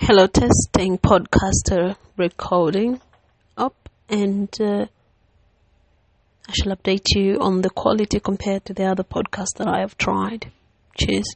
Hello, testing podcaster recording up, and uh, I shall update you on the quality compared to the other podcasts that I have tried. Cheers.